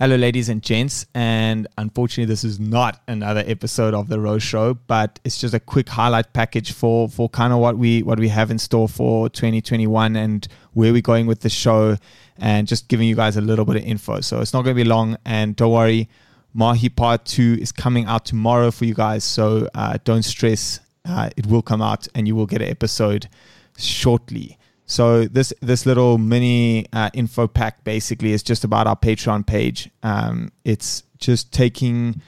Hello, ladies and gents. And unfortunately, this is not another episode of the Row Show, but it's just a quick highlight package for for kind of what we what we have in store for 2021 and where we're going with the show, and just giving you guys a little bit of info. So it's not going to be long, and don't worry, Mahi Part Two is coming out tomorrow for you guys. So uh, don't stress, uh, it will come out, and you will get an episode shortly. So this this little mini uh, info pack basically is just about our Patreon page. Um, it's just taking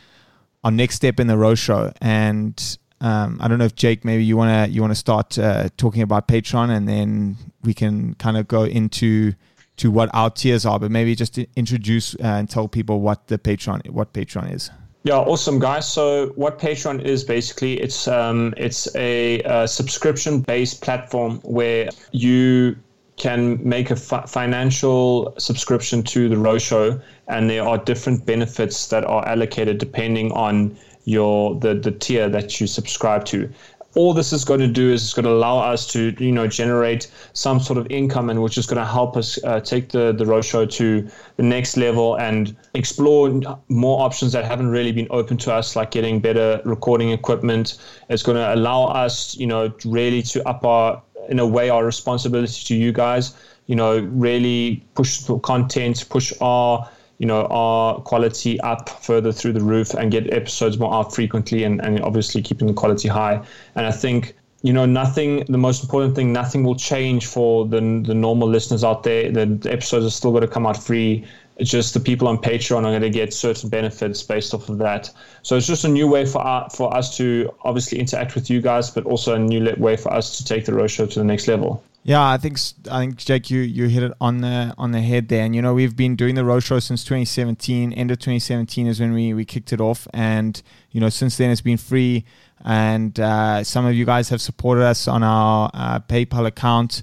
our next step in the Row Show, and um, I don't know if Jake, maybe you wanna you wanna start uh, talking about Patreon, and then we can kind of go into to what our tiers are, but maybe just introduce uh, and tell people what the Patreon what Patreon is. Yeah, awesome, guys. So what Patreon is basically, it's um, it's a, a subscription-based platform where you can make a fi- financial subscription to the Row Show, and there are different benefits that are allocated depending on your the the tier that you subscribe to all this is going to do is it's going to allow us to you know generate some sort of income and which is going to help us uh, take the the Row Show to the next level and explore more options that haven't really been open to us like getting better recording equipment. It's going to allow us you know really to up our in a way our responsibility to you guys you know really push the content push our you know our quality up further through the roof and get episodes more out frequently and, and obviously keeping the quality high. And i think you know nothing the most important thing nothing will change for the, the normal listeners out there. The, episodes are still going to come out free. It's just the people on patreon are going to get certain benefits based off of that. So it's just a new way for our, for us to obviously interact with you guys but also a new way for us to take the Row Show to the next level yeah, I think I think Jake, you you hit it on the on the head there. And you know, we've been doing the Row Show since 2017. End of 2017 is when we we kicked it off, and you know, since then it's been free. And uh, some of you guys have supported us on our uh, PayPal account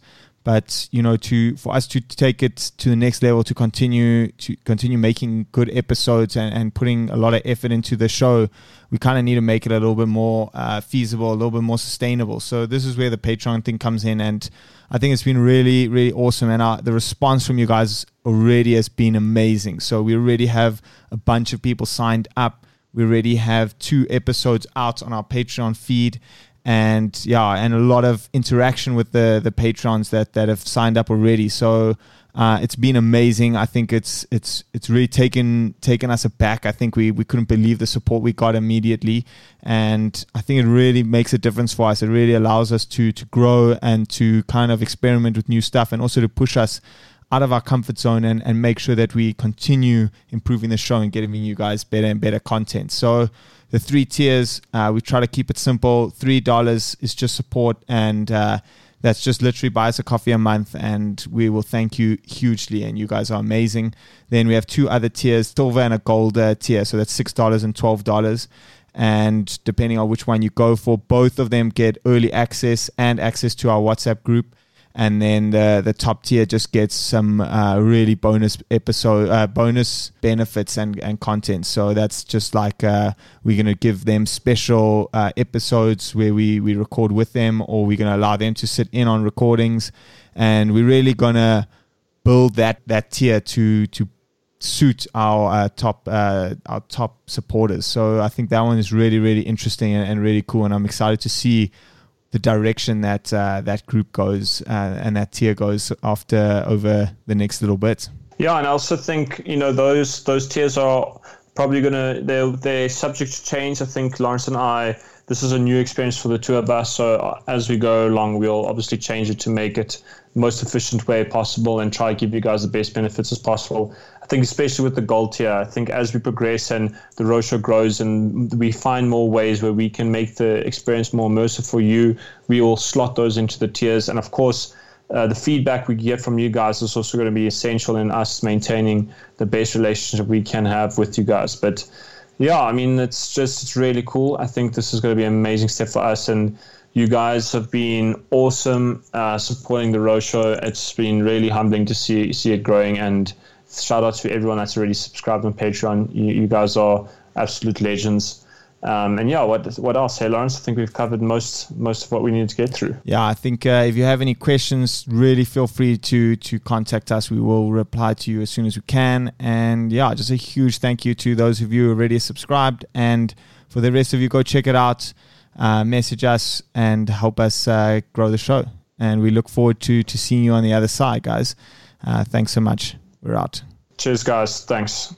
but you know to for us to take it to the next level to continue to continue making good episodes and, and putting a lot of effort into the show we kind of need to make it a little bit more uh, feasible a little bit more sustainable. So this is where the patreon thing comes in and i think it's been really really awesome and our, the response from you guys already has been amazing. So we already have a bunch of people signed up. We already have two episodes out on our patreon feed and yeah, and a lot of interaction with the the patrons that that have signed up already. So uh, it's been amazing. I think it's it's it's really taken taken us aback. I think we we couldn't believe the support we got immediately, and I think it really makes a difference for us. It really allows us to to grow and to kind of experiment with new stuff, and also to push us out of our comfort zone and, and make sure that we continue improving the show and getting you guys better and better content. So the three tiers. Uh, we try to keep it simple. Three dollars is just support, and uh, that's just literally buy us a coffee a month, and we will thank you hugely. And you guys are amazing. Then we have two other tiers, silver and a gold uh, tier. So that's six dollars and twelve dollars. And depending on which one you go for, both of them get early access and access to our WhatsApp group and then the the top tier just gets some uh, really bonus episode uh, bonus benefits and, and content. So that's just like uh, we're going to give them special uh, episodes where we we record with them or we're going to allow them to sit in on recordings. And we're really going to build that that tier to to suit our uh, top uh, our top supporters. So i think that one is really really interesting and, and really cool. And i'm excited to see the direction that uh, that group goes uh, and that tier goes after over the next little bit. Yeah, and I also think you know those those tiers are probably gonna they're they're subject to change. I think Lawrence and I this is a new experience for the two of us. So uh, as we go along, we'll obviously change it to make it most efficient way possible and try to give you guys the best benefits as possible. I think especially with the gold tier, I think as we progress and the Row Show grows and we find more ways where we can make the experience more immersive for you, we will slot those into the tiers. And of course, uh, the feedback we get from you guys is also going to be essential in us maintaining the best relationship we can have with you guys. But yeah, I mean, it's just it's really cool. I think this is going to be an amazing step for us, and you guys have been awesome uh, supporting the Row Show. It's been really humbling to see see it growing, and shout out to everyone that's already subscribed on Patreon. You, you guys are absolute legends. Um, and yeah, what what else? Hey, Lawrence, I think we've covered most most of what we needed to get through. Yeah, I think uh, if you have any questions, really feel free to to contact us. We will reply to you as soon as we can. And yeah, just a huge thank you to those of you already subscribed, and for the rest of you, go check it out, uh, message us, and help us uh, grow the show. And we look forward to to seeing you on the other side, guys. Uh, thanks so much. We're out. Cheers, guys. Thanks.